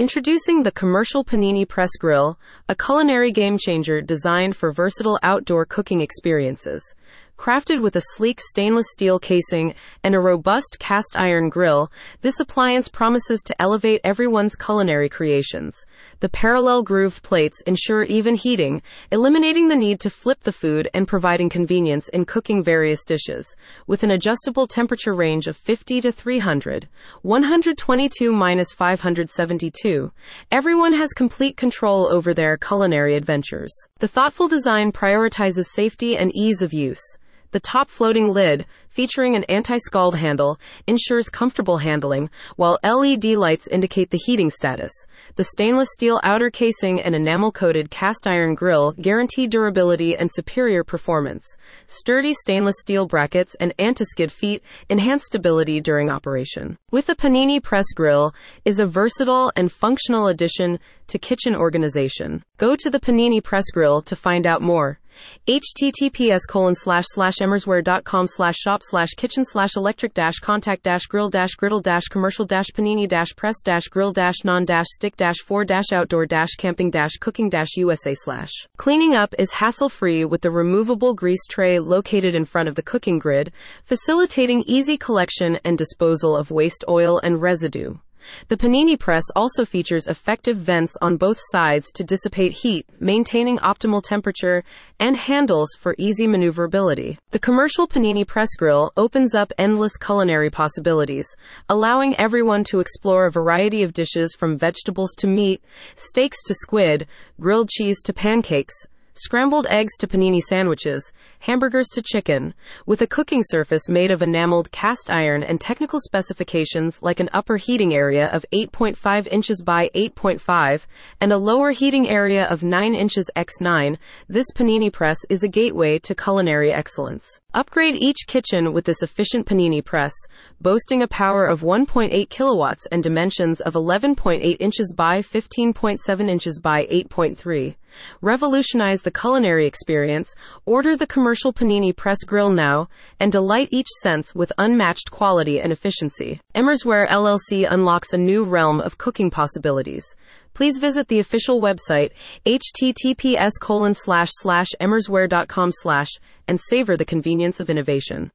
Introducing the commercial Panini Press Grill, a culinary game changer designed for versatile outdoor cooking experiences. Crafted with a sleek stainless steel casing and a robust cast iron grill, this appliance promises to elevate everyone's culinary creations. The parallel grooved plates ensure even heating, eliminating the need to flip the food and providing convenience in cooking various dishes. With an adjustable temperature range of 50 to 300, 122 minus 572, everyone has complete control over their culinary adventures. The thoughtful design prioritizes safety and ease of use. The top floating lid, featuring an anti-scald handle, ensures comfortable handling, while LED lights indicate the heating status. The stainless steel outer casing and enamel-coated cast iron grill guarantee durability and superior performance. Sturdy stainless steel brackets and anti-skid feet enhance stability during operation. With the Panini Press Grill is a versatile and functional addition to kitchen organization. Go to the Panini Press Grill to find out more https colon slash slash emersware.com slash shop slash kitchen slash electric dash contact dash grill dash griddle dash commercial dash panini dash press dash grill dash non dash stick dash for dash outdoor dash camping dash cooking dash usa slash cleaning up is hassle free with the removable grease tray located in front of the cooking grid facilitating easy collection and disposal of waste oil and residue the panini press also features effective vents on both sides to dissipate heat, maintaining optimal temperature, and handles for easy maneuverability. The commercial panini press grill opens up endless culinary possibilities, allowing everyone to explore a variety of dishes from vegetables to meat, steaks to squid, grilled cheese to pancakes scrambled eggs to panini sandwiches, hamburgers to chicken, with a cooking surface made of enameled cast iron and technical specifications like an upper heating area of 8.5 inches by 8.5 and a lower heating area of 9 inches x 9. This panini press is a gateway to culinary excellence. Upgrade each kitchen with this efficient panini press, boasting a power of 1.8 kilowatts and dimensions of 11.8 inches by 15.7 inches by 8.3. Revolutionize the culinary experience, order the commercial panini press grill now, and delight each sense with unmatched quality and efficiency. Emersware LLC unlocks a new realm of cooking possibilities please visit the official website https colon slash slash emersware.com slash and savor the convenience of innovation.